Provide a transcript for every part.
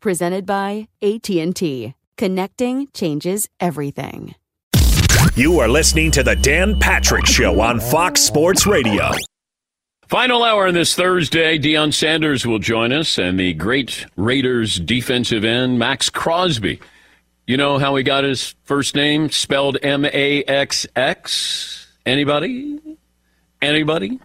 Presented by AT&T. Connecting changes everything. You are listening to the Dan Patrick Show on Fox Sports Radio. Final hour on this Thursday, Deion Sanders will join us, and the great Raiders defensive end, Maxx Crosby. You know how he got his first name spelled M A X X? Anybody? Anybody?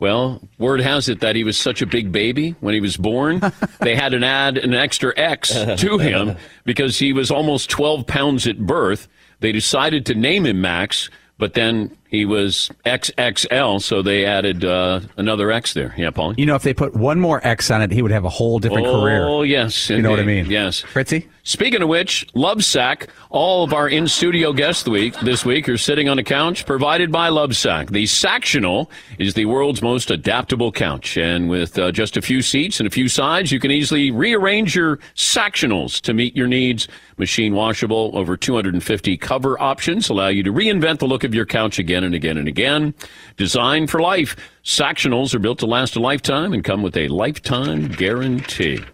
Well, word has it that he was such a big baby when he was born. they had to add an extra X to him because he was almost 12 pounds at birth. They decided to name him Max, but then he was XXL, so they added uh, another X there. Yeah, Paul? You know, if they put one more X on it, he would have a whole different oh, career. Oh, yes. You know what I mean? Yes. Fritzy? Speaking of which, Lovesac, all of our in studio guests week, this week are sitting on a couch provided by Lovesac. The Sactional is the world's most adaptable couch. And with uh, just a few seats and a few sides, you can easily rearrange your Sactionals to meet your needs. Machine washable, over 250 cover options allow you to reinvent the look of your couch again and again and again. Designed for life, Sactionals are built to last a lifetime and come with a lifetime guarantee.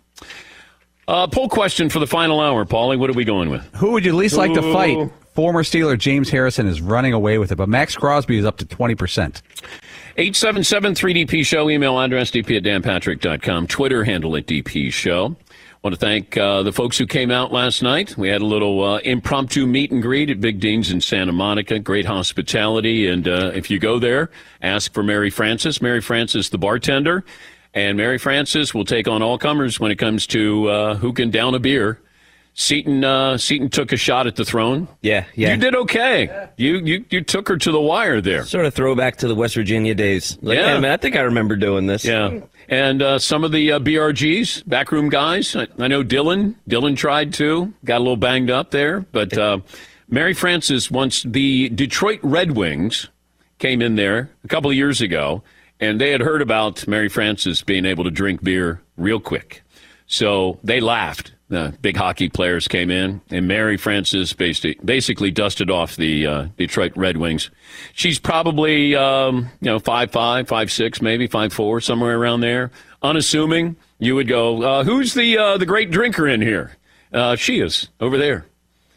Uh, poll question for the final hour, Paulie. What are we going with? Who would you least like to fight? Former Steeler James Harrison is running away with it, but Maxx Crosby is up to 20%. 877-3DP Show, email address dp at danpatrick.com, Twitter handle at DP Show. want to thank uh, the folks who came out last night. We had a little uh, impromptu meet and greet at Big Dean's in Santa Monica. Great hospitality. And uh, if you go there, ask for Mary Frances. Mary Frances, the bartender. And Mary Frances will take on all comers when it comes to uh, who can down a beer. Seton, uh, Seton took a shot at the throne. Yeah, yeah. You did okay. You, you you took her to the wire there. Sort of throwback to the West Virginia days. Like, Yeah. yeah, man, I think I remember doing this. Yeah. And uh, some of the uh, BRGs, backroom guys. I, I know Dylan. Dylan tried too. Got a little banged up there. But uh, Mary Frances, once the Detroit Red Wings came in there a couple of years ago, and they had heard about Mary Frances being able to drink beer real quick. So they laughed. The big hockey players came in, and Mary Frances basically, basically dusted off the uh, Detroit Red Wings. She's probably, um, you know, five five, five six, maybe five four, somewhere around there. Unassuming, you would go, uh, "Who's the uh, the great drinker in here?" Uh, she is over there.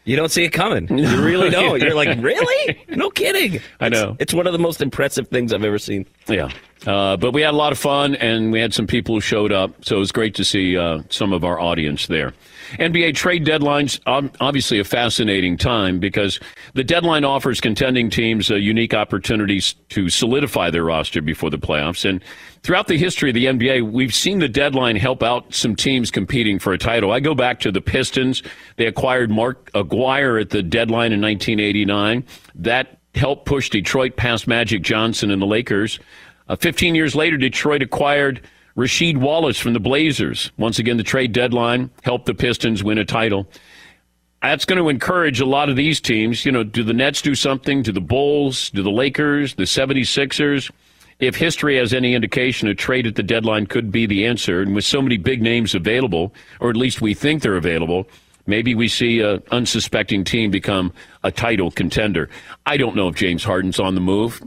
You don't see it coming. You really don't. You're like, really? No kidding. I know. It's, it's one of the most impressive things I've ever seen. Yeah. Uh, but we had a lot of fun, and we had some people who showed up, so it was great to see uh, some of our audience there. NBA trade deadlines, obviously a fascinating time because the deadline offers contending teams uh, unique opportunities to solidify their roster before the playoffs. And throughout the history of the NBA, we've seen the deadline help out some teams competing for a title. I go back to the Pistons. They acquired Mark Aguirre at the deadline in 1989. That helped push Detroit past Magic Johnson and the Lakers. Uh, 15 years later, Detroit acquired Rasheed Wallace from the Blazers. Once again, the trade deadline helped the Pistons win a title. That's going to encourage a lot of these teams. You know, do the Nets do something? Do the Bulls? Do the Lakers? The 76ers? If history has any indication, a trade at the deadline could be the answer. And with so many big names available, or at least we think they're available, maybe we see an unsuspecting team become a title contender. I don't know if James Harden's on the move.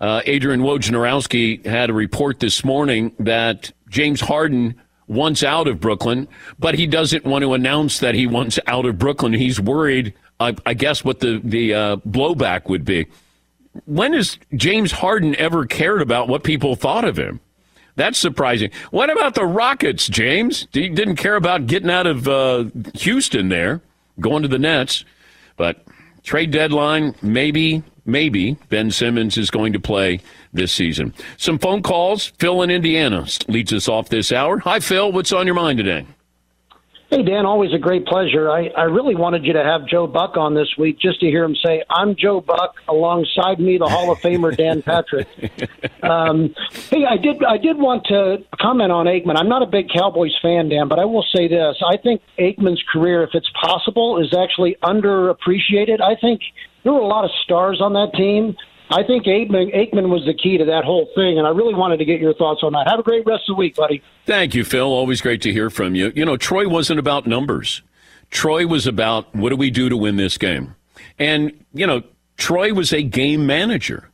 Uh, Adrian Wojnarowski had a report this morning that James Harden wants out of Brooklyn, but he doesn't want to announce that he wants out of Brooklyn. He's worried, uh, I guess, what the, the uh, blowback would be. When has James Harden ever cared about what people thought of him? That's surprising. What about the Rockets, James? He didn't care about getting out of uh, Houston there, going to the Nets. But trade deadline, maybe maybe Ben Simmons is going to play this season. Some phone calls. Phil in Indiana leads us off this hour. Hi, Phil. What's on your mind today? Hey, Dan, always a great pleasure. I, I really wanted you to have Joe Buck on this week just to hear him say, I'm Joe Buck, alongside me, the Hall of Famer Dan Patrick. Um, hey, I did I did want to comment on Aikman. I'm not a big Cowboys fan, Dan, but I will say this. I think Aikman's career, if it's possible, is actually underappreciated. I think there were a lot of stars on that team. I think Aikman, Aikman was the key to that whole thing, and I really wanted to get your thoughts on that. Have a great rest of the week, buddy. Thank you, Phil. Always great to hear from you. You know, Troy wasn't about numbers. Troy was about what do we do to win this game? And, you know, Troy was a game manager.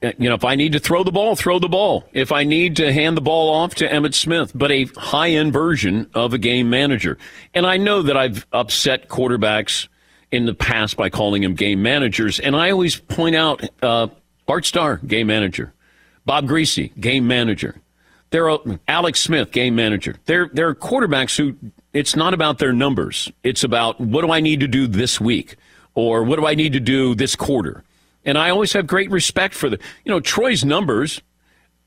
Uh, you know, if I need to throw the ball, throw the ball. If I need to hand the ball off to Emmitt Smith, but a high end version of a game manager. And I know that I've upset quarterbacks in the past by calling them game managers. And I always point out uh, Bart Starr, game manager, Bob Griese, game manager. There are Alex Smith, game manager. There, there are quarterbacks who it's not about their numbers. It's about what do I need to do this week, or what do I need to do this quarter. And I always have great respect for the, you know, Troy's numbers.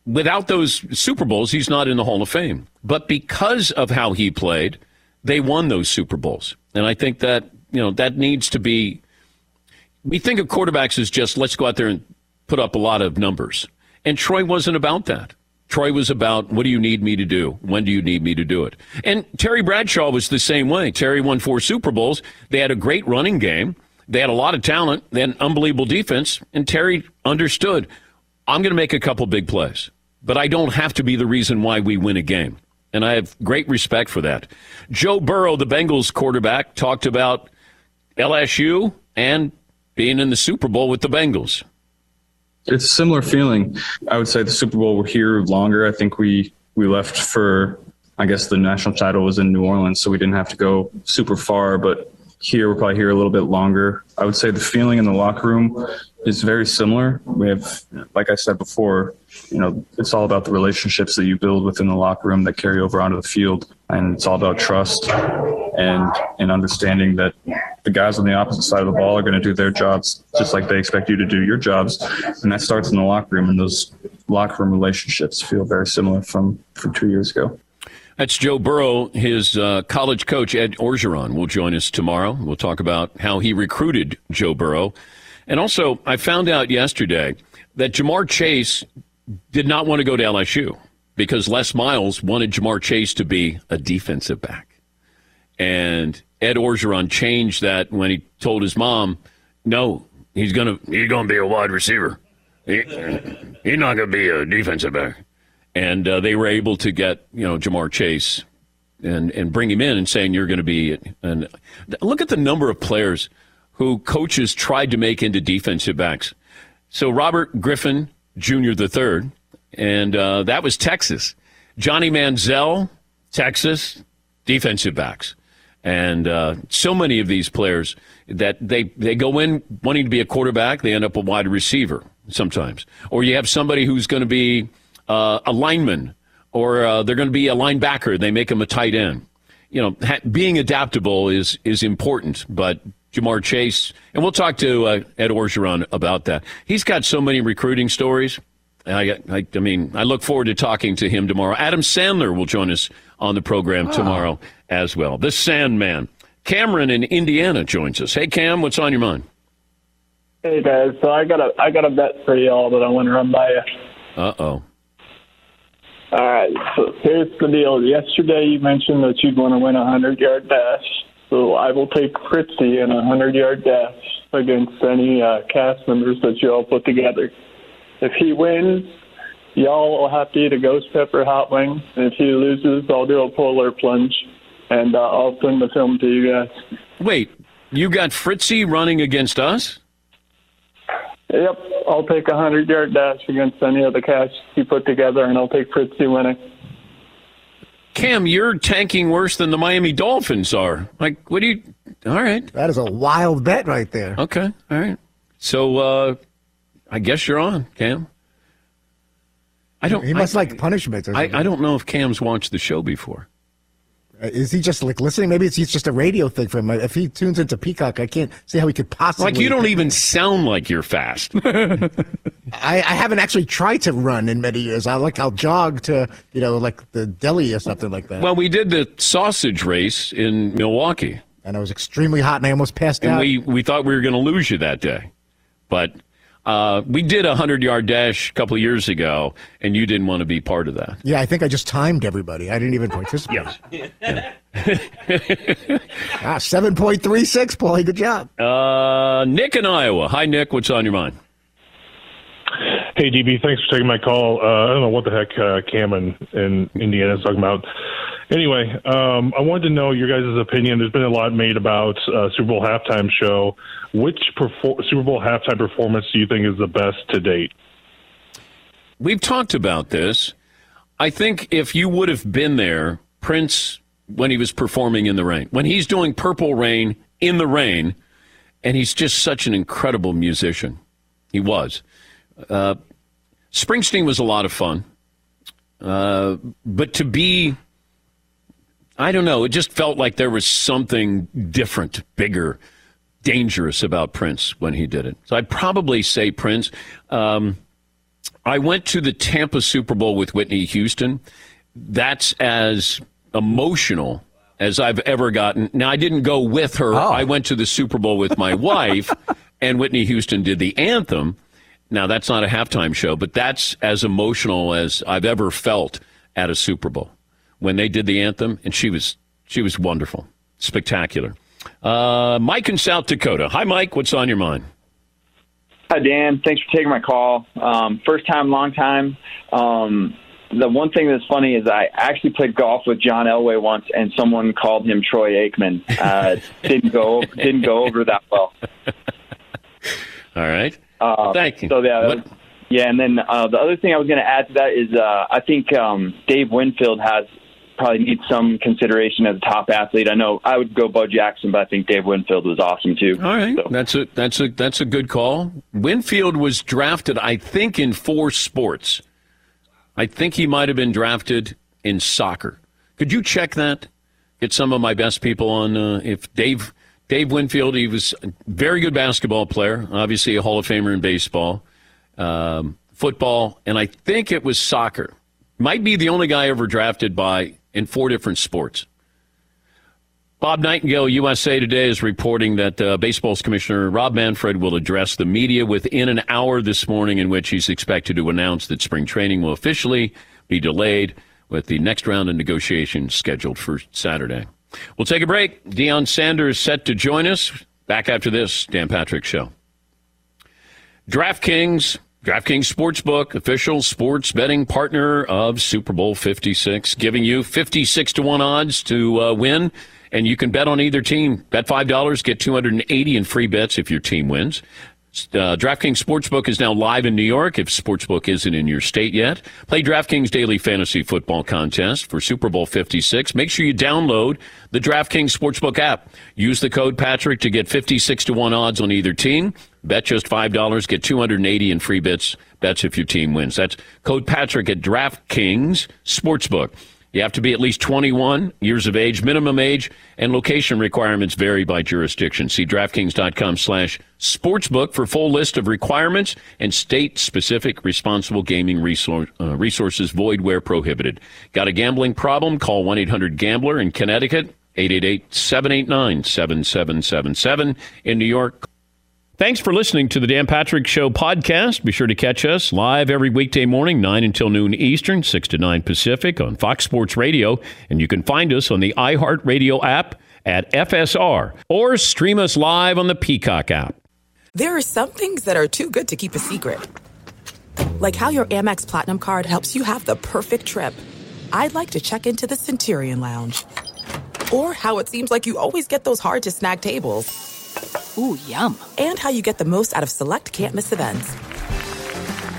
Without those Super Bowls, he's not in the Hall of Fame. But because of how he played, they won those Super Bowls. And I think that you know, that needs to be. We think of quarterbacks as just let's go out there and put up a lot of numbers. And Troy wasn't about that. Troy was about what do you need me to do? When do you need me to do it? And Terry Bradshaw was the same way. Terry won four Super Bowls. They had a great running game. They had a lot of talent. They had an unbelievable defense. And Terry understood I'm going to make a couple big plays, but I don't have to be the reason why we win a game. And I have great respect for that. Joe Burrow, the Bengals quarterback, talked about LSU and being in the Super Bowl with the Bengals? It's a similar feeling. I would say the Super Bowl we're here longer. I think we we left for I guess the national title was in New Orleans, so we didn't have to go super far, but here we're probably here a little bit longer. I would say the feeling in the locker room is very similar. We have, like I said before, you know, it's all about the relationships that you build within the locker room that carry over onto the field, and it's all about trust and and understanding that the guys on the opposite side of the ball are going to do their jobs just like they expect you to do your jobs, and that starts in the locker room. And those locker room relationships feel very similar from from two years ago. That's Joe Burrow. His uh, college coach, Ed Orgeron, will join us tomorrow. We'll talk about how he recruited Joe Burrow. And also, I found out yesterday that Ja'Marr Chase did not want to go to LSU because Les Miles wanted Ja'Marr Chase to be a defensive back. And Ed Orgeron changed that when he told his mom, no, he's going to he's gonna be a wide receiver. He, he's not going to be a defensive back and uh, they were able to get you know Ja'Marr Chase and and bring him in and saying you're going to be and look at the number of players who coaches tried to make into defensive backs. So Robert Griffin Jr. the third, and uh, that was Texas. Johnny Manziel, Texas, defensive backs, and uh, so many of these players that they they go in wanting to be a quarterback, they end up a wide receiver sometimes, or you have somebody who's going to be uh, a lineman or uh, they're going to be a linebacker. They make him a tight end. You know, ha- being adaptable is is important, but Ja'Marr Chase, and we'll talk to uh, Ed Orgeron about that. He's got so many recruiting stories. I, I, I, mean, I look forward to talking to him tomorrow. Adam Sandler will join us on the program oh. tomorrow as well. The Sandman. Cameron in Indiana joins us. Hey, Cam, what's on your mind? Hey guys, so I got a I got a bet for y'all that I want to run by you. Uh oh. All right, so here's the deal. Yesterday you mentioned that you'd want to win a hundred yard dash, so I will take Fritzy in a hundred yard dash against any uh, cast members that you all put together. If he wins, y'all will have to eat a ghost pepper hot wing. If he loses, I'll do a polar plunge, and uh, I'll send the film to you guys. Wait, you got Fritzy running against us? Yep, I'll take a hundred yard dash against any of the cash you put together, and I'll take Fritzy winning. Cam, you're tanking worse than the Miami Dolphins are. Like, what do you? All right, that is a wild bet right there. Okay, all right. So, uh, I guess you're on, Cam. I don't. He must I, like punishment. I, I don't know if Cam's watched the show before. Is he just like listening? Maybe it's, it's just a radio thing for him. If he tunes into Peacock, I can't see how he could possibly. Like you don't even sound like you're fast. I, I, haven't actually tried to run in many years. I like I'll jog to you know like the deli or something like that. Well, we did the sausage race in Milwaukee, and it was extremely hot, and I almost passed and out. We we thought we were going to lose you that day, but uh, we did a hundred yard dash a couple of years ago, and you didn't want to be part of that. Yeah, I think I just timed everybody. I didn't even participate. yeah. ah, seven point three six, Paulie. Good job. Uh, Nick in Iowa. Hi, Nick. What's on your mind? Hey, DB. Thanks for taking my call. Uh, I don't know what the heck uh, Cam in, in Indiana is talking about. Anyway, um, I wanted to know your guys' opinion. There's been a lot made about uh, Super Bowl halftime show. Which perfor- Super Bowl halftime performance do you think is the best to date? We've talked about this. I think if you would have been there, Prince, when he was performing in the rain, when he's doing Purple Rain in the rain, and he's just such an incredible musician. He was. Uh, Springsteen was a lot of fun. Uh, but to be I don't know. It just felt like there was something different, bigger, dangerous about Prince when he did it. So I'd probably say Prince. Um, I went to the Tampa Super Bowl with Whitney Houston. That's as emotional as I've ever gotten. Now, I didn't go with her. Oh. I went to the Super Bowl with my wife, and Whitney Houston did the anthem. Now, that's not a halftime show, but that's as emotional as I've ever felt at a Super Bowl when they did the anthem, and she was she was wonderful, spectacular. Uh, Mike in South Dakota. Hi, Mike. What's on your mind? Hi, Dan. Thanks for taking my call. Um, first time, long time. Um, the one thing that's funny is I actually played golf with John Elway once, and someone called him Troy Aikman. Uh, didn't go didn't go over that well. All right. Uh, Thank you. So yeah, was, yeah, and then uh, the other thing I was going to add to that is uh, I think um, Dave Winfield has probably needs some consideration as a top athlete. I know I would go Bo Jackson, but I think Dave Winfield was awesome too. All right, so. that's a that's a that's a good call. Winfield was drafted, I think, in four sports. I think he might have been drafted in soccer. Could you check that? Get some of my best people on. Uh, if Dave Dave Winfield, he was a very good basketball player, obviously a Hall of Famer in baseball, um, football, and I think it was soccer. Might be the only guy ever drafted by in four different sports. Bob Nightingale, USA Today, is reporting that uh, baseball's commissioner Rob Manfred will address the media within an hour this morning, in which he's expected to announce that spring training will officially be delayed, with the next round of negotiations scheduled for Saturday. We'll take a break. Deion Sanders set to join us. Back after this, Dan Patrick Show. DraftKings DraftKings Sportsbook, official sports betting partner of Super Bowl 56, giving you 56 to 1 odds to uh, win. And you can bet on either team. Bet $5, get 280 in free bets if your team wins. Uh, DraftKings Sportsbook is now live in New York if Sportsbook isn't in your state yet. Play DraftKings Daily Fantasy Football Contest for Super Bowl 56. Make sure you download the DraftKings Sportsbook app. Use the code Patrick to get 56 to 1 odds on either team. Bet just $5, get 280 in free bets. Bets if your team wins. That's code Patrick at DraftKings Sportsbook. You have to be at least 21 years of age, minimum age, and location requirements vary by jurisdiction. See DraftKings.com slash sportsbook for full list of requirements and state-specific responsible gaming uh, resources void where prohibited. Got a gambling problem? Call 1-800-GAMBLER in Connecticut, 888-789-7777. In New York, Thanks for listening to the Dan Patrick Show podcast. Be sure to catch us live every weekday morning, 9 until noon Eastern, 6 to 9 Pacific on Fox Sports Radio. And you can find us on the iHeartRadio app at FSR or stream us live on the Peacock app. There are some things that are too good to keep a secret, like how your Amex Platinum card helps you have the perfect trip. I'd like to check into the Centurion Lounge, or how it seems like you always get those hard to snag tables. Ooh, yum. And how you get the most out of select can't miss events.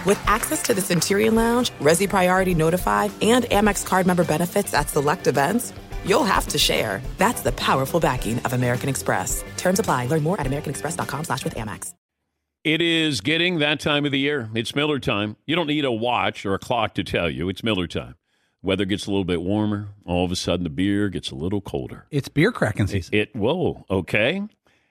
With access to the Centurion Lounge, Resy Priority Notified, and Amex card member benefits at select events, you'll have to share. That's the powerful backing of American Express. Terms apply. Learn more at americanexpress.com slash with Amex. It is getting that time of the year. It's Miller time. You don't need a watch or a clock to tell you. It's Miller time. Weather gets a little bit warmer. All of a sudden, the beer gets a little colder. It's beer cracking season. It, it whoa, okay.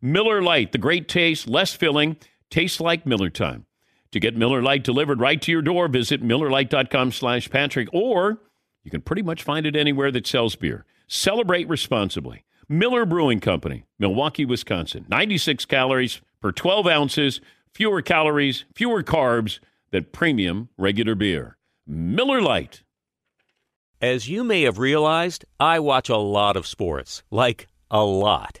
Miller Lite, the great taste, less filling, tastes like Miller time. To get Miller Lite delivered right to your door, visit MillerLite.com slash Patrick, or you can pretty much find it anywhere that sells beer. Celebrate responsibly. Miller Brewing Company, Milwaukee, Wisconsin. 96 calories per 12 ounces, fewer calories, fewer carbs than premium regular beer. Miller Lite. As you may have realized, I watch a lot of sports, like a lot.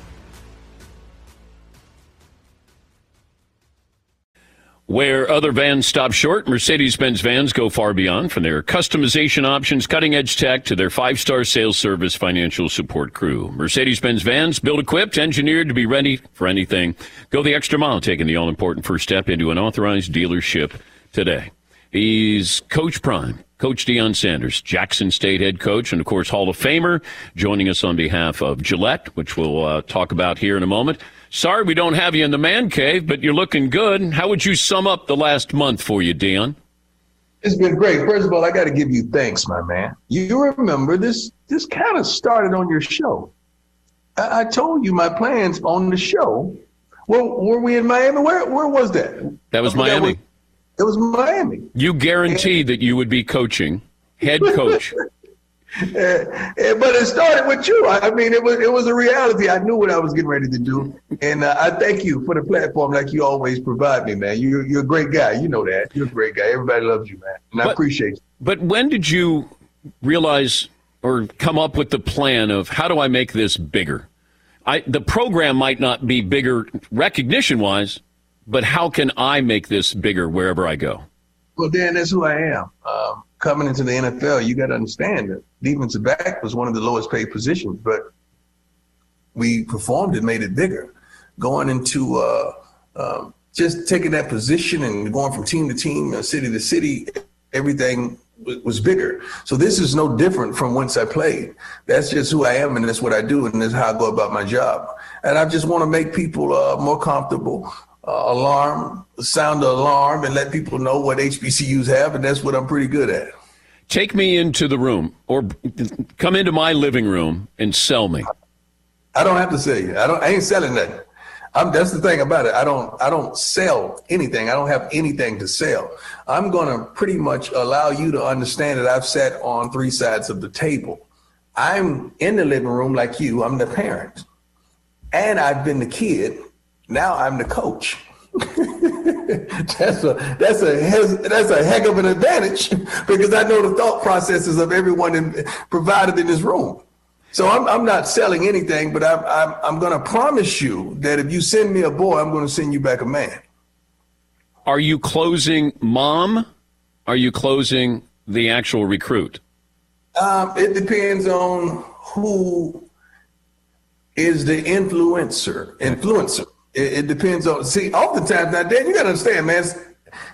Where other vans stop short, Mercedes Benz vans go far beyond from their customization options, cutting edge tech to their five star sales service financial support crew. Mercedes Benz vans built equipped, engineered to be ready for anything. Go the extra mile, taking the all important first step into an authorized dealership today. He's Coach Prime, Coach Deion Sanders, Jackson State head coach, and of course, Hall of Famer, joining us on behalf of Gillette, which we'll uh, talk about here in a moment. Sorry we don't have you in the man cave, but you're looking good. How would you sum up the last month for you, Deion? It's been great. First of all, I got to give you thanks, my man. You remember this? This kind of started on your show. I, I told you my plans on the show Well, were we in Miami? Where where was that? That was I forgot Miami. It was Miami. You guaranteed that you would be coaching, head coach. Eh, eh, but it started with you. I I mean, it was it was a reality. I knew what I was getting ready to do, and uh, I thank you for the platform, like you always provide me, man. You you're a great guy. You know that. You're a great guy. Everybody loves you, man, and I appreciate you. But when did you realize or come up with the plan of how do I make this bigger? I, the program might not be bigger recognition wise, but how can I make this bigger wherever I go? Well, Dan, that's who I am. Um, coming into the NFL, you got to understand that defensive back was one of the lowest paid positions, but we performed and made it bigger. Going into uh, um, just taking that position and going from team to team, uh, city to city, everything w- was bigger. So this is no different from once I played. That's just who I am, and that's what I do, and that's how I go about my job. And I just want to make people uh, more comfortable. Uh, alarm, sound the alarm, and let people know what HBCUs have, and that's what I'm pretty good at. Take me into the room or come into my living room and sell me. I don't have to sell you. I don't. I ain't selling nothing. I'm, that's the thing about it. I don't. I don't sell anything. I don't have anything to sell. I'm gonna pretty much allow you to understand that I've sat on three sides of the table. I'm in the living room like you. I'm the parent, and I've been the kid. Now I'm the coach. that's a that's a that's a heck of an advantage because I know the thought processes of everyone in, provided in this room. So I'm I'm not selling anything, but I'm I'm, I'm going to promise you that if you send me a boy, I'm going to send you back a man. Are you closing mom? Are you closing the actual recruit? Um, it depends on who is the influencer. Influencer. It, it depends on. See, oftentimes now, Dan, you got to understand, man.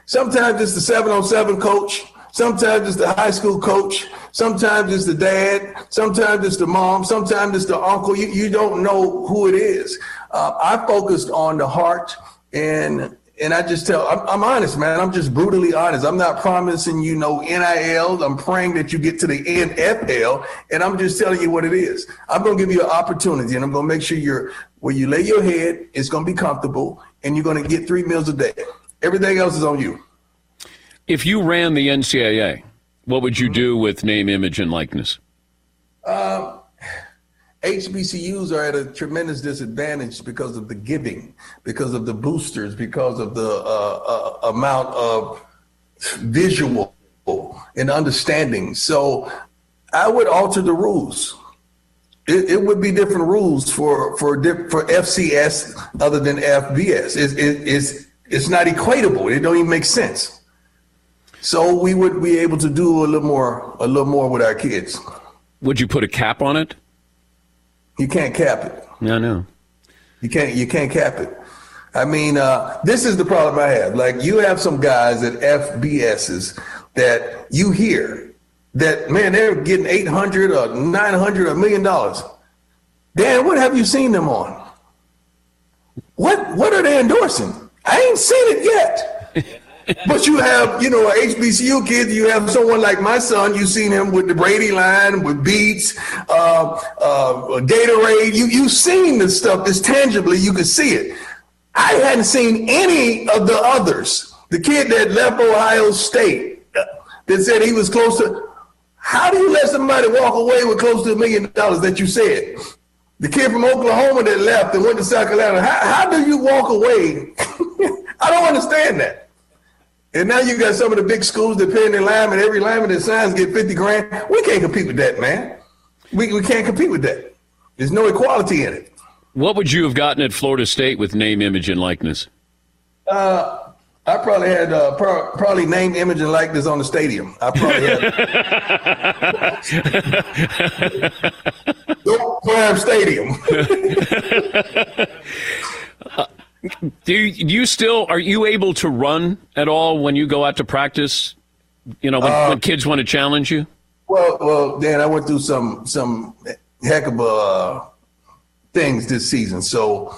Sometimes it's the seven on seven coach. Sometimes it's the high school coach. Sometimes it's the dad. Sometimes it's the mom. Sometimes it's the uncle. You, you don't know who it is. Uh, I focused on the heart and and I just tell, I'm, I'm honest, man. I'm just brutally honest. I'm not promising you no NIL. I'm praying that you get to the NFL, and I'm just telling you what it is. I'm going to give you an opportunity, and I'm going to make sure you're where you lay your head. It's going to be comfortable, and you're going to get three meals a day. Everything else is on you. If you ran the NCAA, what would you do with name, image, and likeness? Um, HBCUs are at a tremendous disadvantage because of the giving, because of the boosters, because of the uh, uh, amount of visual and understanding. So I would alter the rules. It, it would be different rules for for for FCS other than FBS. It's, it, it's it's not equatable. It don't even make sense. So we would be able to do a little more a little more with our kids. Would you put a cap on it? You can't cap it. No, no. You can't you can't cap it. I mean, uh, this is the problem I have. Like you have some guys at FBSs that you hear that man they're getting eight hundred or nine hundred or a million dollars. Dan, what have you seen them on? What what are they endorsing? I ain't seen it yet. But you have, you know, HBCU kids. You have someone like my son. You've seen him with the Brady line, with Beats, uh, uh, Gatorade. You you've seen this stuff. This tangibly, you can see it. I hadn't seen any of the others. The kid that left Ohio State uh, that said he was close to. How do you let somebody walk away with close to a million dollars that you said? The kid from Oklahoma that left and went to South Carolina. How, how do you walk away? I don't understand that. And now you got some of the big schools that paying their linemen, every lineman that signs get 50 grand. We can't compete with that, man. We, we can't compete with that. There's no equality in it. What would you have gotten at Florida State with name, image, and likeness? Uh, I probably had uh, pro- probably name, image, and likeness on the stadium. I probably had Don't Prime Stadium. Do you, do you still are you able to run at all when you go out to practice? You know, when, Uh, when kids want to challenge you. Well, well, Dan, I went through some some heck of uh, things this season. So,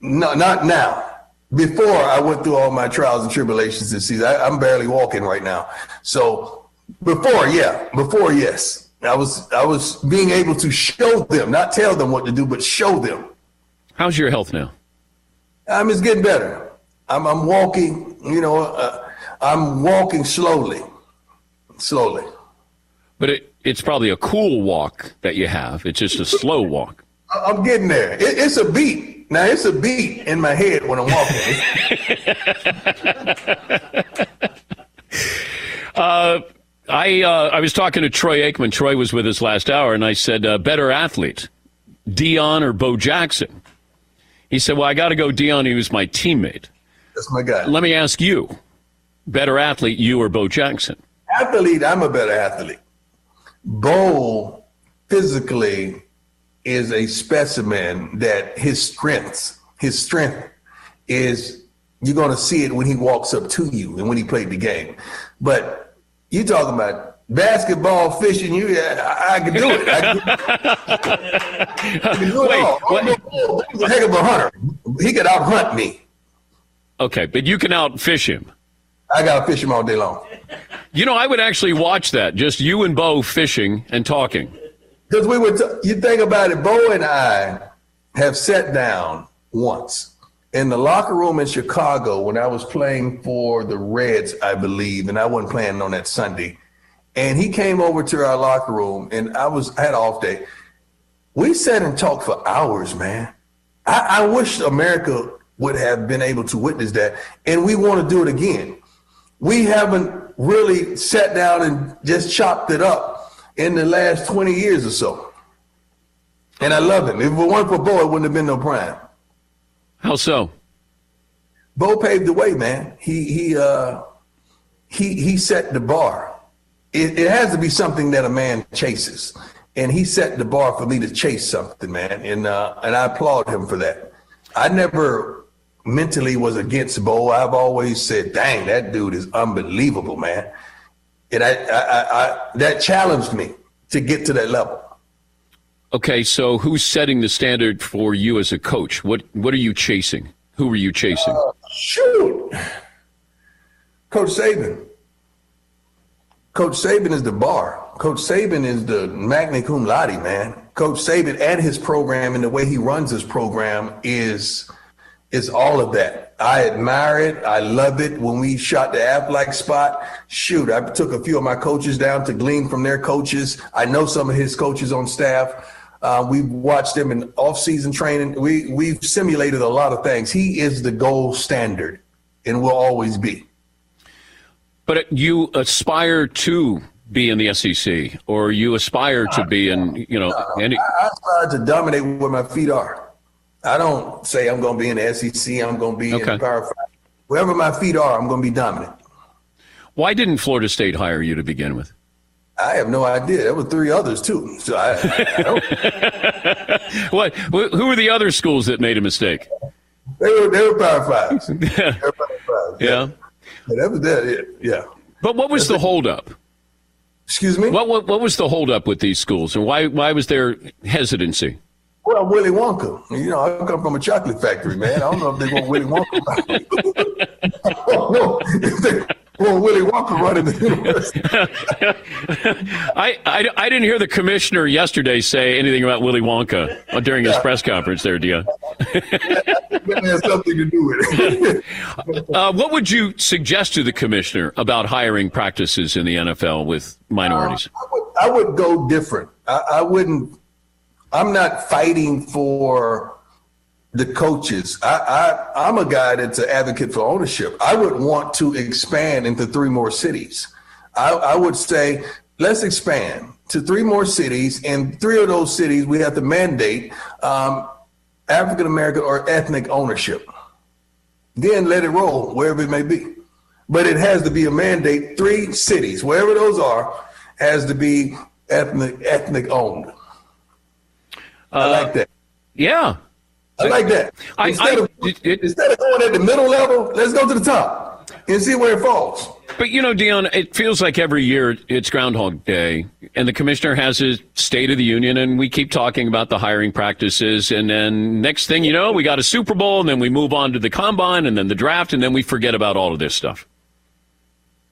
no, not now. Before I went through all my trials and tribulations this season, I, I'm barely walking right now. So, before, yeah, before, yes, I was I was being able to show them, not tell them what to do, but show them. How's your health now? I'm just getting better. I'm, I'm walking, you know, uh, I'm walking slowly, slowly. But it, it's probably a cool walk that you have. It's just a slow walk. I'm getting there. It, it's a beat. Now it's a beat in my head when I'm walking. Uh, I uh, I was talking to Troy Aikman. Troy was with us last hour, and I said, uh, "Better athlete, Deion or Bo Jackson?" He said, "Well, I got to go Deion. He was my teammate." That's my guy. Let me ask you, better athlete, you or Bo Jackson? athlete, I'm a better athlete. Bo physically is a specimen that his strengths, his strength is you're going to see it when he walks up to you and when he played the game. But you talking about basketball, fishing, you, I, I can do it. I can, I can do it Wait, all. what- He's a heck of a hunter. He could out hunt me. Okay, but you can outfish him. I got to fish him all day long. You know, I would actually watch that. Just you and Bo fishing and talking. Because we would. T- you think about it, Bo and I have sat down once in the locker room in Chicago when I was playing for the Reds, I believe, and I wasn't playing on that Sunday. And he came over to our locker room, and I was I had an off day. We sat and talked for hours, man. I, I wish America would have been able to witness that, and we want to do it again. We haven't really sat down and just chopped it up in the last 20 years or so. And I love him. If it weren't for Bo, it wouldn't have been no prime. How so? Bo paved the way, man. He he uh he he set the bar. It, it has to be something that a man chases, and he set the bar for me to chase something, man. And uh, and I applaud him for that. I never mentally was against Bo. I've always said, "Dang, that dude is unbelievable, man." And I, I, I, that challenged me to get to that level. Okay, so who's setting the standard for you as a coach? What What are you chasing? Who are you chasing? Uh, shoot, Coach Saban. Coach Saban is the bar. Coach Saban is the magna cum laude, man. Coach Saban and his program and the way he runs his program is is all of that. I admire it. I love it. When we shot the Aflac spot, shoot, I took a few of my coaches down to glean from their coaches. I know some of his coaches on staff. Uh, we've watched them in off-season training. We we've simulated a lot of things. He is the gold standard, and will always be. But you aspire to be in the SEC, or you aspire to be in, you know, any. I aspire to dominate where my feet are. I don't say I'm going to be in the SEC. I'm going to be in the Power Five. Wherever my feet are, I'm going to be dominant. Why didn't Florida State hire you to begin with? I have no idea. There were three others too. So I, I. What? Who were the other schools that made a mistake? They were they were Power Fives. They were Power Fives. Yeah. Yeah, that was that. It. Yeah. But what was the holdup? Excuse me. What, what What was the holdup with these schools, and why Why was there hesitancy? Well, Willy Wonka. You know, I come from a chocolate factory, man. I don't know if they want Willy Wonka. I don't know if they want Willy Wonka running the university. I, I, I didn't hear the commissioner yesterday say anything about Willy Wonka uh, during his press conference there, Deion. That has something to do with it. Uh, what would you suggest to the commissioner about hiring practices in the NFL with minorities? I would, I would go different. I, I wouldn't. I'm not fighting for the coaches. I, I I'm a guy that's an advocate for ownership. I would want to expand into three more cities. I, I would say let's expand to three more cities. In three of those cities, we have to mandate um, African American or ethnic ownership. Then let it roll wherever it may be. But it has to be a mandate. Three cities, wherever those are, has to be ethnic ethnic owned. I like that. Yeah. I like that. I- Instead, I- of, instead of going at the middle level, let's go to the top and see where it falls. But you know, Deion, it feels like every year it's Groundhog Day, and the commissioner has his State of the Union, and we keep talking about the hiring practices, and then next thing you know, we got a Super Bowl, and then we move on to the combine, and then the draft, and then we forget about all of this stuff.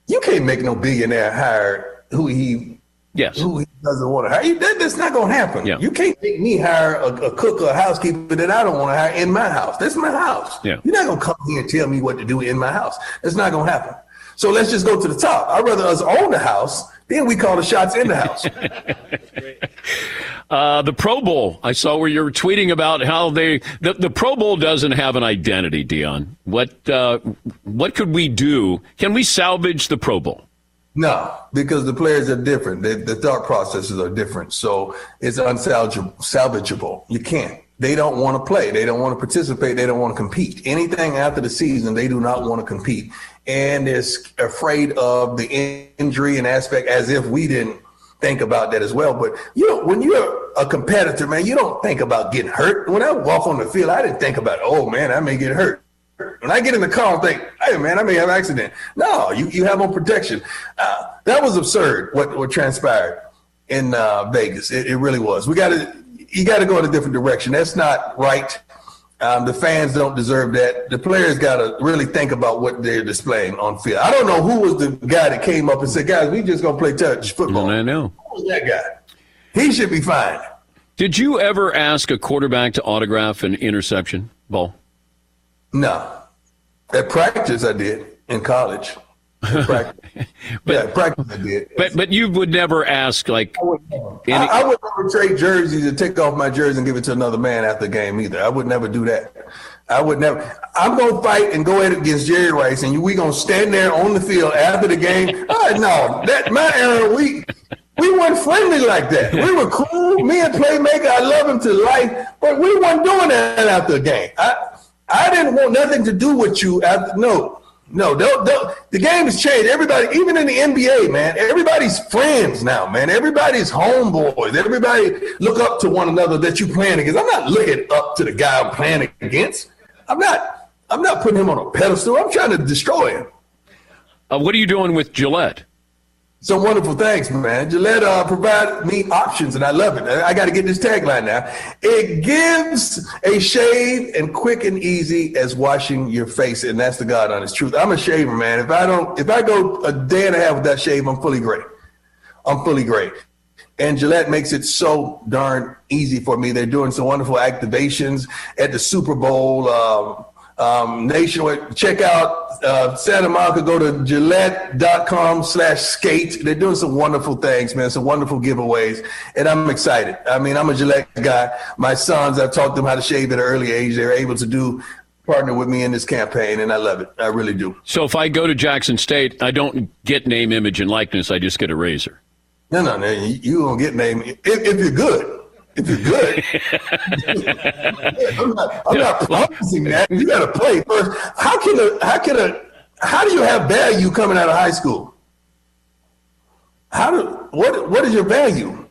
You can't make no billionaire hire who he Yes. Who he doesn't want to hire. You- That, that's not going to happen. Yeah. You can't make me hire a, a cook or a housekeeper that I don't want to hire in my house. That's my house. Yeah. You're not going to come here and tell me what to do in my house. That's not going to happen. So let's just go to the top. I'd rather us own the house, then we call the shots in the house. Uh, the Pro Bowl. I saw where you were tweeting about how they the, the Pro Bowl doesn't have an identity. Deion, what uh, what could we do? Can we salvage the Pro Bowl? No, because the players are different. The, the thought processes are different. So it's unsalvageable. You can't. They don't want to play. They don't want to participate. They don't want to compete. Anything after the season, they do not want to compete. And they're afraid of the injury and aspect as if we didn't think about that as well. But you know, when you're a competitor, man, you don't think about getting hurt. When I walk on the field, I didn't think about, oh man, I may get hurt. When I get in the car, I think, hey man, I may have an accident. No, you, you have on protection. Uh, that was absurd what, what transpired in uh, Vegas. It, it really was. We got to you got to go in a different direction. That's not right. Um, the fans don't deserve that. The players got to really think about what they're displaying on field. I don't know who was the guy that came up and said, "Guys, we just gonna play touch football." I know. Who was that guy? He should be fine. Did you ever ask a quarterback to autograph an interception ball? No. At practice, I did in college. At practice. yeah, practice I did. But but you would never ask like any, I, I would never trade jerseys and take off my jersey and give it to another man after the game either. I would never do that. I would never. I'm gonna fight and go ahead against Jerry Rice, and you, we gonna stand there on the field after the game. Oh, no, that my era. We we weren't friendly like that. We were cool. Me and Playmaker, I love him to life, but we weren't doing that after the game. I I didn't want nothing to do with you after. No, no, the game has changed. Everybody, even in the NBA, man, everybody's friends now, man. Everybody's homeboys. Everybody look up to one another that you're playing against. I'm not looking up to the guy I'm playing against. I'm not. I'm not putting him on a pedestal. I'm trying to destroy him. uh, what are you doing with Gillette? Some wonderful thanks, man. Gillette uh, provide me options, and I love it. I, I got to get this tagline now. It gives a shave and quick and easy as washing your face, and that's the God honest truth. I'm a shaver, man. If I don't, if I go a day and a half with that shave, I'm fully gray. I'm fully gray. And Gillette makes it so darn easy for me. They're doing some wonderful activations at the Super Bowl. Um, um, nationwide. Check out uh, Santa Monica. Go to Gillette.com slash skate. They're doing some wonderful things, man. Some wonderful giveaways. And I'm excited. I mean, I'm a Gillette guy. My sons, I've taught them how to shave at an early age. They're able to do partner with me in this campaign, and I love it. I really do. So if I go to Jackson State, I don't get name, image, and likeness. I just get a razor. No, no, no. You, you don't get name if, if you're good. If you're good, I'm not, I'm not promising that. You got to play first. How can a how can a how do you have value coming out of high school? How do what what is your value?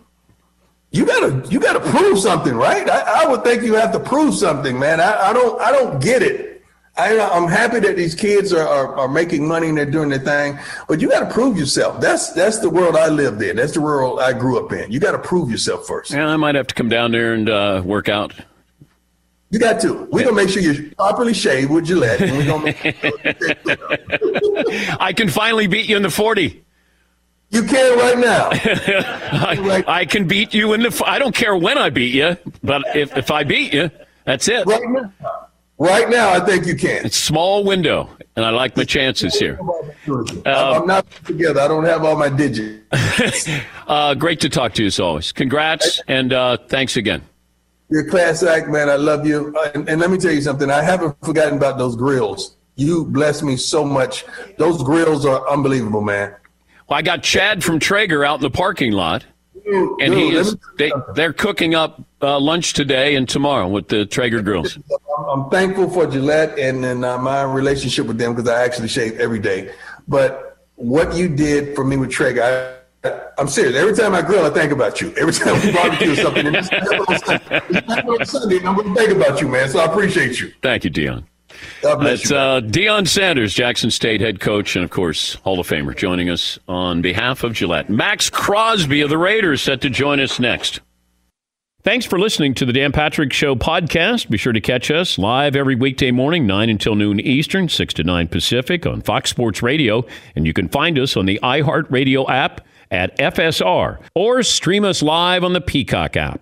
You gotta you gotta prove something, right? I, I would think you have to prove something, man. I, I don't I don't get it. I, I'm happy that these kids are, are, are making money and they're doing their thing, but you got to prove yourself. That's that's the world I lived in. That's the world I grew up in. You got to prove yourself first. Yeah, I might have to come down there and uh, work out. You got to. We're gonna make sure you're properly shaved with Gillette. And we're gonna make I can finally beat you in the 40. You can right now. I, I can beat you in the. I don't care when I beat you, but if, if I beat you, that's it. Right now. Right now, I think you can. It's small window, and I like my chances here. I'm not together. I don't have all my digits. Uh, great to talk to you as always. Congrats and uh, thanks again. You're a class act, man. I love you. Uh, and, and let me tell you something. I haven't forgotten about those grills. You bless me so much. Those grills are unbelievable, man. Well, I got Chad from Traeger out in the parking lot, and Dude, he is. They, they're cooking up uh, lunch today and tomorrow with the Traeger grills. I'm- thankful for Gillette and, and uh, my relationship with them because I actually shave every day. But what you did for me with Traeger, I, I'm serious. Every time I grill, I think about you. Every time we barbecue or something, it's Sunday. It's on Sunday, and I'm going to think about you, man. So I appreciate you. Thank you, Deion. It's uh, Deion Sanders, Jackson State head coach, and of course Hall of Famer, joining us on behalf of Gillette. Maxx Crosby of the Raiders set to join us next. Thanks for listening to the Dan Patrick Show podcast. Be sure to catch us live every weekday morning, 9 until noon Eastern, 6 to 9 Pacific on Fox Sports Radio. And you can find us on the iHeartRadio app at FSR or stream us live on the Peacock app.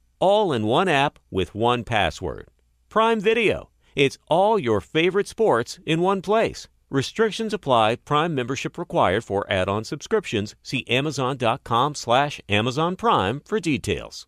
All in one app with one password. Prime Video. It's all your favorite sports in one place. Restrictions apply. Prime membership required for add-on subscriptions. See Amazon.com slash Amazon Prime for details.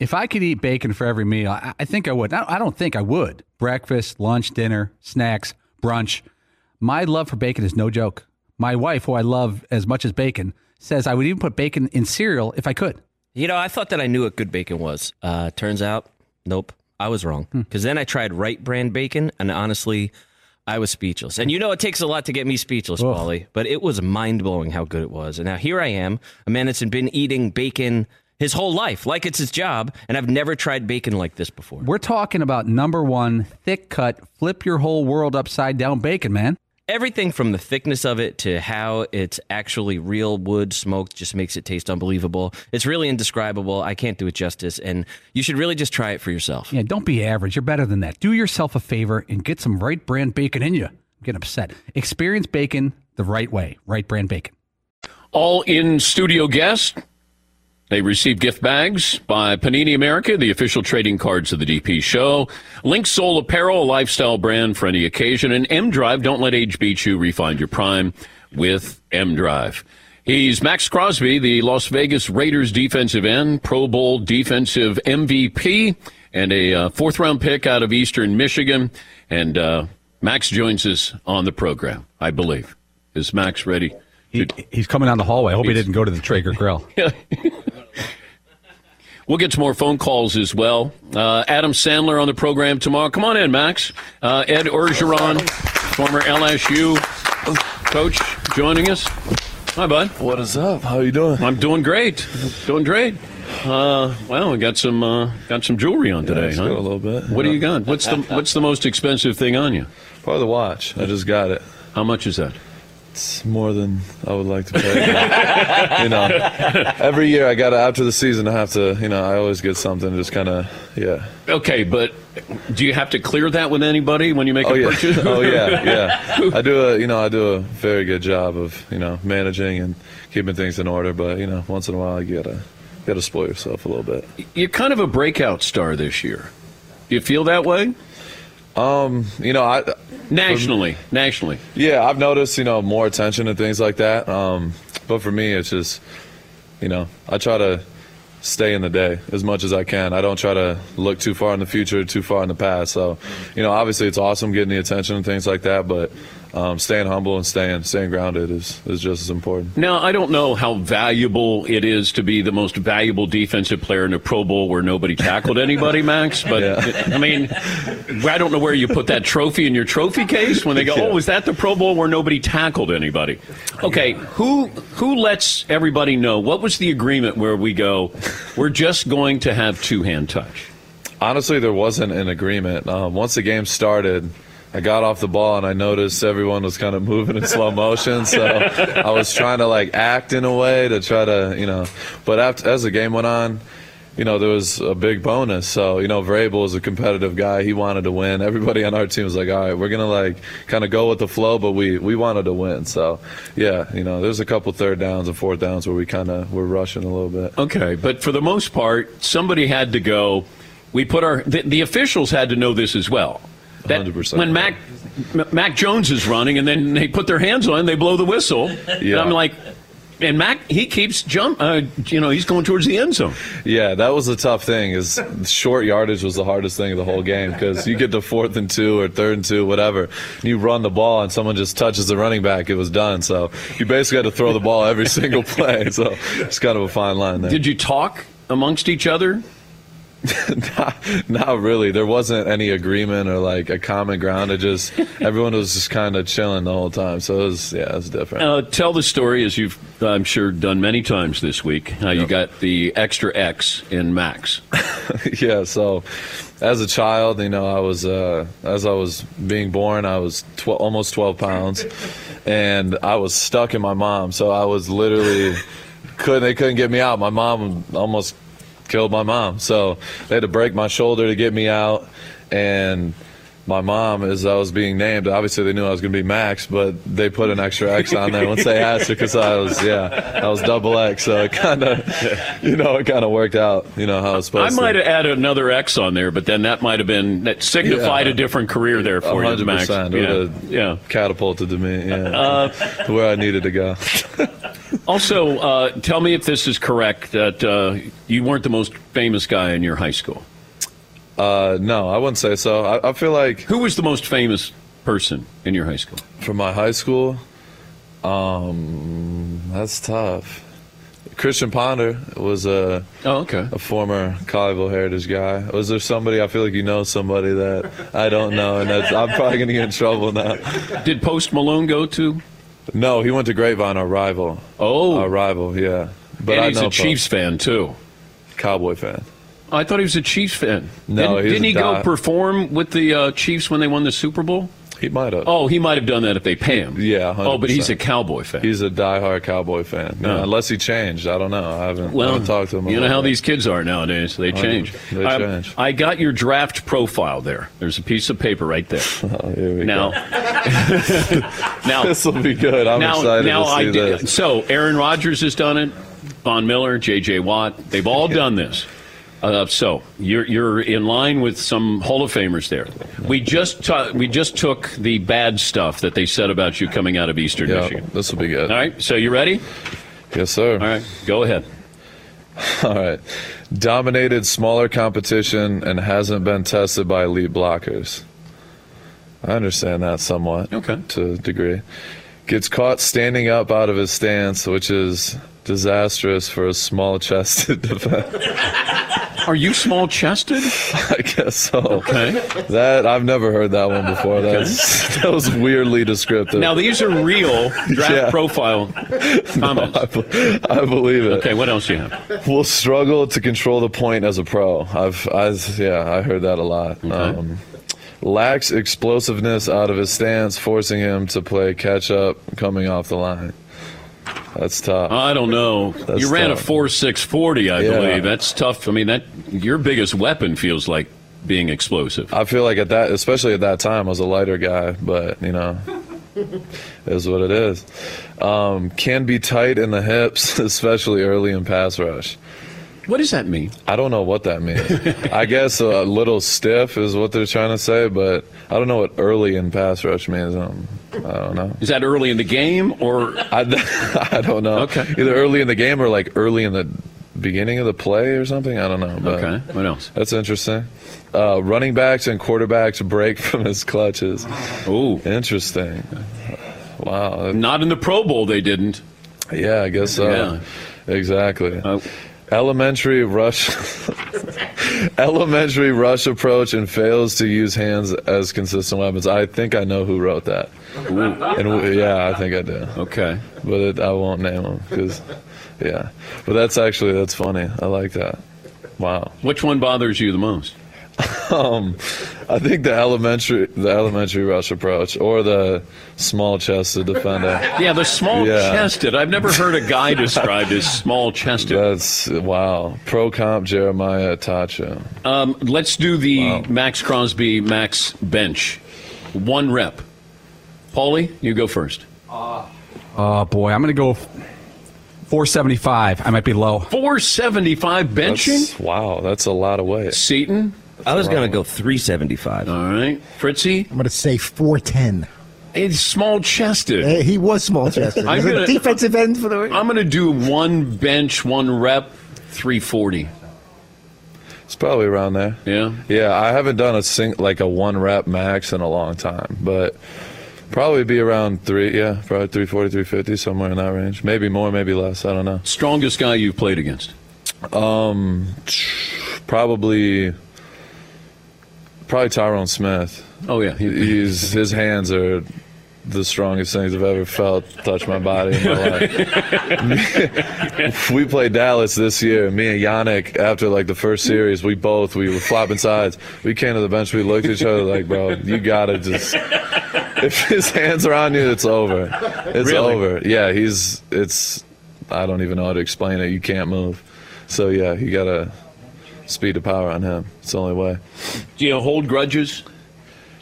If I could eat bacon for every meal, I, I think I would. I I don't think I would. Breakfast, lunch, dinner, snacks, brunch. My love for bacon is no joke. My wife, who I love as much as bacon, says I would even put bacon in cereal if I could. You know, I thought that I knew what good bacon was. Uh, turns out, nope, I was wrong. Because then I tried Wright brand bacon, and honestly, I was speechless. And you know, it takes a lot to get me speechless. Paulie, but it was mind blowing how good it was. And now here I am, a man that's been eating bacon his whole life, like it's his job, and I've never tried bacon like this before. We're talking about number one, thick cut, flip your whole world upside down bacon, man. Everything from the thickness of it to how it's actually real wood smoked just makes it taste unbelievable. It's really indescribable. I can't do it justice, and you should really just try it for yourself. Yeah, don't be average. You're better than that. Do yourself a favor and get some Wright brand bacon in you. Get upset. Experience bacon the right way. Wright brand bacon. All in studio guests. They receive gift bags by Panini America, the official trading cards of the DP show. Link Soul Apparel, a lifestyle brand for any occasion. And M Drive, don't let age beat you. Refine your prime with M Drive. He's Maxx Crosby, the Las Vegas Raiders defensive end, Pro Bowl defensive MVP, and a uh, fourth round pick out of Eastern Michigan. And uh, Max joins us on the program, I believe. Is Max ready? He, he's coming down the hallway. I hope he didn't go to the Traeger Grill. We'll get some more phone calls as well. Uh, Adam Sandler on the program tomorrow. Come on in, Max. Uh, Ed Orgeron, former LSU coach, joining us. Hi, bud. What is up? How you doing? I'm doing great. Doing great. Uh, well, we got some uh, got some jewelry on today, let's huh? go a little bit. What do you got? What's the What's the most expensive thing on you? Probably the watch. I just got it. How much is that? It's more than I would like to pay. you know, every year I got to after the season I have to. You know, I always get something. Just kind of yeah. Okay, but do you have to clear that with anybody when you make oh, a yeah. purchase? oh yeah, yeah. I do a you know I do a very good job of you know managing and keeping things in order. But you know, once in a while you gotta gotta spoil yourself a little bit. You're kind of a breakout star this year. Do you feel that way? Um, you know, I nationally, nationally. Yeah, I've noticed you know more attention and things like that. Um, but for me, it's just you know I try to stay in the day as much as I can. I don't try to look too far in the future, too far in the past. So, you know, obviously it's awesome getting the attention and things like that, but um, staying humble and staying staying grounded is, is just as important. Now, I don't know how valuable it is to be the most valuable defensive player in a Pro Bowl where nobody tackled anybody, Max. But I mean, I don't know where you put that trophy in your trophy case when they go, "Oh, is that the Pro Bowl where nobody tackled anybody?" Okay, who who lets everybody know what was the agreement where we go? We're just going to have two hand touch. Honestly, there wasn't an agreement. Um, once the game started, I got off the ball and I noticed everyone was kind of moving in slow motion. So I was trying to like act in a way to try to, you know. But after, as the game went on, you know, there was a big bonus. So, you know, Vrabel is a competitive guy. He wanted to win. Everybody on our team was like, all right, we're going to like kind of go with the flow, but we, we wanted to win. So, yeah, you know, there's a couple third downs and fourth downs where we kind of were rushing a little bit. Okay, but for the most part, somebody had to go. We put our the, the officials had to know this as well. That 100%. when Mac Mac Jones is running, and then they put their hands on, they blow the whistle, and I'm like, and Mac he keeps jump, uh, you know, he's going towards the end zone. Yeah, that was the tough thing. Is short yardage was the hardest thing of the whole game because you get to fourth and two or third and two, whatever, and you run the ball and someone just touches the running back, it was done. So you basically had to throw the ball every single play. So it's kind of a fine line there. Did you talk amongst each other? Not, not really. There wasn't any agreement or like a common ground. It just everyone was just kind of chilling the whole time. So it was yeah, it was different. Uh, tell the story as you've, I'm sure, done many times this week. How you got the extra X in Max. yeah, so as a child, you know, I was uh, as I was being born, I was tw- almost 12 pounds, and I was stuck in my mom. So I was literally couldn't they couldn't get me out. My mom almost killed my mom, so they had to break my shoulder to get me out, and. My mom, as I was being named, obviously they knew I was going to be Max, but they put an extra X on there once they asked her because I was, yeah, I was double X. So it kind of, you know, it kind of worked out, you know, how it was supposed I to. I might have added another X on there, but then that might have been that signified Yeah. a different career there for you, Max. 100%. Yeah. yeah. catapulted to me, yeah, Uh, to where I needed to go. Also, uh, tell me if this is correct that uh, you weren't the most famous guy in your high school. Uh, no, I wouldn't say so. I, I feel like who was the most famous person in your high school? From my high school, um, that's tough. Christian Ponder was a oh, okay. a former Colleyville Heritage guy. Was there somebody? I feel like you know somebody that I don't know, and that's, I'm probably gonna get in trouble now. Did Post Malone go to? No, he went to Grapevine, our rival. Oh, our rival, yeah. But and I he's know a Chiefs fan too. Cowboy fan. I thought he was a Chiefs fan. No, didn't, didn't he go perform with the uh, Chiefs when they won the Super Bowl? He might have. Oh, he might have done that if they pay him. Yeah. 100%. Oh, but he's a Cowboy fan. He's a diehard Cowboy fan. Yeah, Oh. unless he changed, I don't know. I haven't, I haven't talked to him. you know how that. these kids are nowadays. They change. they Um, change. I got your draft profile there. There's a piece of paper right there. Oh, here we now, now this will be good. I'm now, excited now to see I did, this. So Aaron Rodgers has done it. Von Miller, J.J. Watt, they've all done this. Uh, so you're you're in line with some Hall of Famers there. We just ta- we just took the bad stuff that they said about you coming out of Eastern Yeah, Michigan. This will be good. All right, so you ready? Yes, sir. All right, go ahead. All right. Dominated smaller competition and hasn't been tested by elite blockers. I understand that somewhat. Okay. To a degree. Gets caught standing up out of his stance, which is disastrous for a small chested defense. Are you small chested? I guess so. Okay. That I've never heard that one before. That's that was weirdly descriptive. Now these are real draft Yeah. profile comments. I, be- I believe it. Okay, what else do you have? Will struggle to control the point as a pro. I've, I, yeah, I heard that a lot. Um, lacks explosiveness out of his stance, forcing him to play catch up coming off the line. That's tough. I don't know. That's you ran tough. a four six forty, I Yeah. believe. That's tough. I mean, that your biggest weapon feels like being explosive. I feel like at that, especially at that time, I was a lighter guy, but you know, is what it is. Um, can be tight in the hips, especially early in pass rush. What does that mean? I don't know what that means. I guess a little stiff is what they're trying to say, but I don't know what early in pass rush means. Um, I don't know. Is that early in the game or? I, I don't know. Okay. Either early in the game or like early in the beginning of the play or something. I don't know. But Okay. What else? That's interesting. Uh, running backs and quarterbacks break from his clutches. Ooh, interesting. Wow. Not in the Pro Bowl, they didn't. Yeah, I guess so. Yeah. Exactly. Elementary rush, elementary rush approach, and fails to use hands as consistent weapons. I think I know who wrote that. And yeah, I think I do. Okay, but it, I won't name him because, yeah. But that's actually that's funny. I like that. Wow. Which one bothers you the most? Um, I think the elementary the elementary rush approach or the small chested defender. Yeah, the small Yeah. chested. I've never heard a guy described as small chested. That's wow. Pro comp Jeremiah Attaochu. Um, let's do the Maxx Crosby Max bench. One rep. Paulie, you go first. Oh boy, I'm going to go 475. I might be low. 475 benching? That's- wow, that's a lot of weight. Seton? I was going to go 375. All right. Fritzy? I'm going to say 410. It's small chested. Uh, he was small chested. I'm He's a gonna- defensive end for the. I'm going to do one bench, one rep, 340. It's probably around there. Yeah. Yeah, I haven't done a sing like a one rep max in a long time, but probably be around three. Yeah, probably 340, 350, somewhere in that range. Maybe more, maybe less. I don't know. Strongest guy you've played against? Um, probably, probably Tyron Smith. Oh yeah, he's his hands are the strongest things I've ever felt touch my body in my life. we played Dallas this year. Me and Yannick, after like the first series, we both we were flopping sides. We came to the bench. We looked at each other like, bro, you gotta just. If his hands are on you, it's over. It's Really? over. Yeah, he's. It's. I don't even know how to explain it. You can't move. So yeah, you gotta speed to power on him. It's the only way. Do you hold grudges?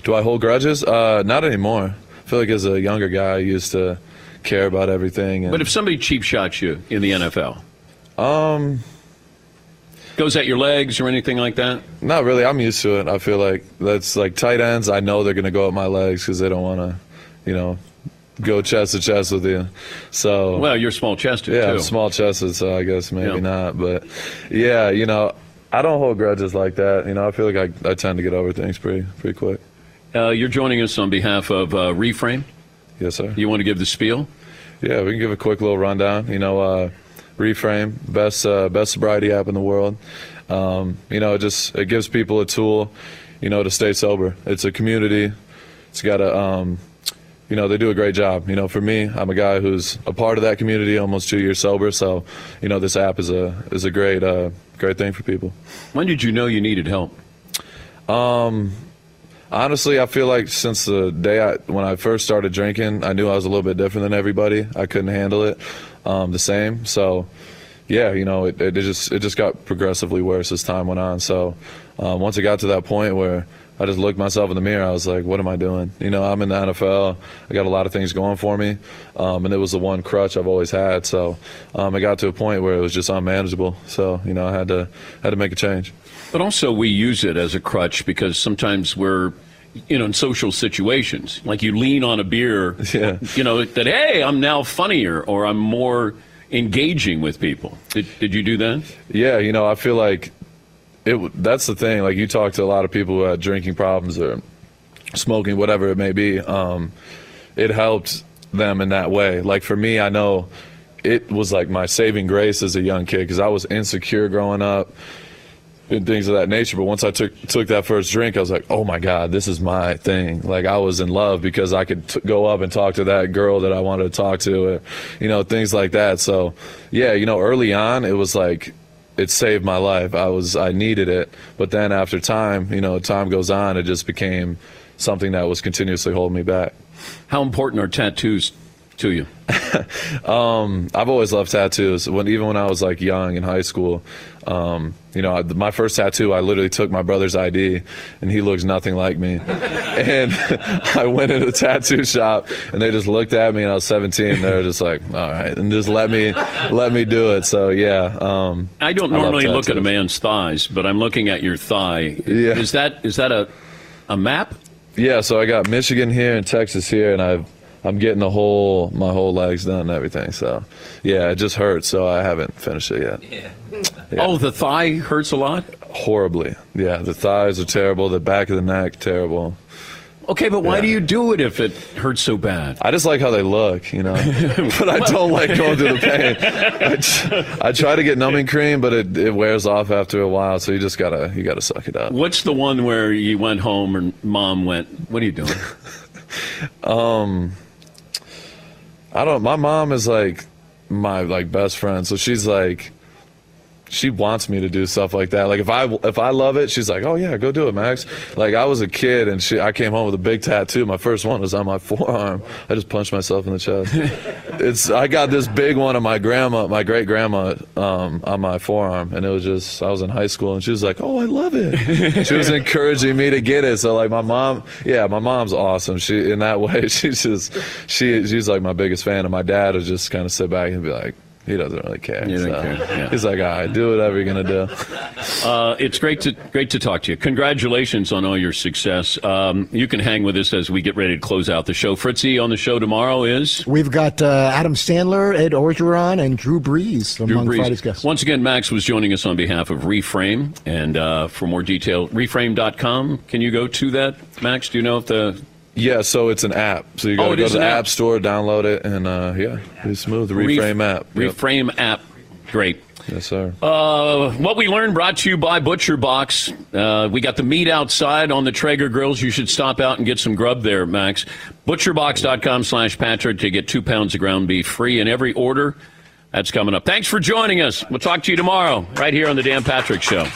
Do I hold grudges? Uh, not anymore. I feel like as a younger guy, I used to care about everything. And, But if somebody cheap shots you in the NFL, um, goes at your legs or anything like that, not really. I'm used to it. I feel like that's like tight ends. I know they're gonna go at my legs because they don't want to, you know, go chest to chest with you. So well, you're small chested yeah, too. I'm small chested, so I guess maybe Yeah. not. But yeah, you know, I don't hold grudges like that. You know, I feel like I, I tend to get over things pretty pretty quick. Uh, you're joining us on behalf of uh, Reframe. Yes, sir. You want to give the spiel? Yeah, we can give a quick little rundown. You know, uh, Reframe, best uh, best sobriety app in the world. Um, you know, it just it gives people a tool, you know, to stay sober. It's a community. It's got a, um, you know, they do a great job. You know, for me, I'm a guy who's a part of that community, almost two years sober. So, you know, this app is a is a great uh, great thing for people. When did you know you needed help? Um, honestly, I feel like since the day I, when I first started drinking, I knew I was a little bit different than everybody. I couldn't handle it um, the same. So, yeah, you know, it, it just it just got progressively worse as time went on. So, um, once it got to that point where I just looked myself in the mirror, I was like, "What am I doing?" You know, I'm in the NFL. I got a lot of things going for me, um, and it was the one crutch I've always had. So, um, it got to a point where it was just unmanageable. So, you know, I had to had to make a change. But also, we use it as a crutch because sometimes we're, you know, in social situations, like you lean on a beer, Yeah. you know, that, hey, I'm now funnier or I'm more engaging with people. Did, did you do that? Yeah, you know, I feel like it. That's the thing. Like you talk to a lot of people who had drinking problems or smoking, whatever it may be. Um, it helped them in that way. Like for me, I know it was like my saving grace as a young kid because I was insecure growing up and things of that nature. But once I took took that first drink, I was like, oh my god, this is my thing. Like I was in love because I could t- go up and talk to that girl that I wanted to talk to, or, you know, things like that. So yeah, you know, early on, it was like it saved my life. I was I needed it, but then after time, you know, time goes on, it just became something that was continuously holding me back. How important are tattoos to you? um, I've always loved tattoos. When even when I was like young in high school, um, you know, I, my first tattoo, I literally took my brother's ID, and he looks nothing like me. and I went into the tattoo shop, and they just looked at me, and I was 17. And They were just like, "All right," and just let me let me do it. So yeah. Um, I don't love normally look at a man's thighs, but I'm looking at your thigh. Yeah. Is that is that a a map? Yeah, so I got Michigan here and Texas here, and I've I'm getting the whole my whole legs done and everything. So yeah, it just hurts. So I haven't finished it yet. Yeah. Oh, the thigh hurts a lot. Horribly. Yeah, the thighs are terrible. The back of the neck terrible. Okay, but why Yeah. do you do it if it hurts so bad? I just like how they look, you know, but I don't like going through the pain. I, I try to get numbing cream, but it, it wears off after a while. So you just gotta you gotta suck it up. What's the one where you went home and mom went, "What are you doing?" Um, I don't. My mom is like my like best friend, so she's like, she wants me to do stuff like that. Like if I if I love it, she's like, oh yeah, go do it, Max. Like I was a kid and she, I came home with a big tattoo. My first one was on my forearm. I just punched myself in the chest. it's I got this big one of my grandma, my great grandma, um, on my forearm, and it was just I was in high school and she was like, oh I love it. she was encouraging me to get it. So like my mom, yeah, my mom's awesome. She in that way, she's just she she's like my biggest fan, and my dad would just kind of sit back and be like. He doesn't really care. He doesn't So care, yeah. He's like, all right, do whatever you're gonna do. Uh, it's great to great to talk to you. Congratulations on all your success. Um, you can hang with us as we get ready to close out the show. Fritzy on the show tomorrow is We've got uh, Adam Sandler, Ed Orgeron, and Drew Brees Drew among Brees. Friday's guests. Once again, Max was joining us on behalf of Reframe. And uh, for more detail, reframe.com. Can you go to that, Max? Do you know if the. Yeah, so it's an app. So you Oh, gotta it go to the app. app store, download it, and uh, yeah, it's smooth. The Reframe app. Yep. Reframe app. Great. Yes, sir. Uh, what we learned brought to you by Butcher Box. Uh, we got the meat outside on the Traeger grills. You should stop out and get some grub there, Max. Butcherbox.com slash Patrick to get two pounds of ground beef free in every order. That's coming up. Thanks for joining us. We'll talk to you tomorrow right here on the Dan Patrick Show.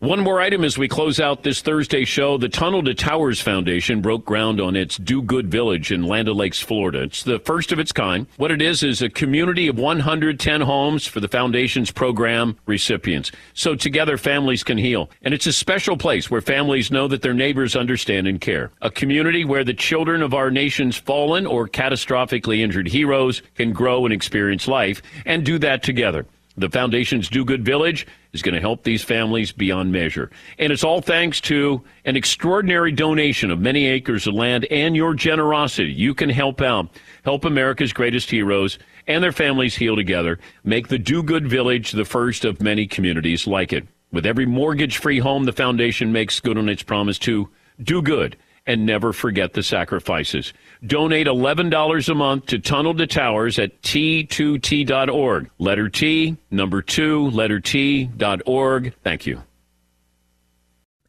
One more item as we close out this Thursday show. The Tunnel to Towers Foundation broke ground on its Do Good Village in Land Lakes, Florida. It's the first of its kind. What it is is a community of 110 homes for the foundation's program recipients. So together families can heal. And it's a special place where families know that their neighbors understand and care. A community where the children of our nation's fallen or catastrophically injured heroes can grow and experience life and do that together. The foundation's Do Good Village is going to help these families beyond measure. And it's all thanks to an extraordinary donation of many acres of land and your generosity. You can help out, help America's greatest heroes and their families heal together. Make the Do Good Village the first of many communities like it. With every mortgage free home, the foundation makes good on its promise to do good and never forget the sacrifices. Donate $11 a month to Tunnel to Towers at T2T.org. Letter T, number two, letter T.org. Thank you.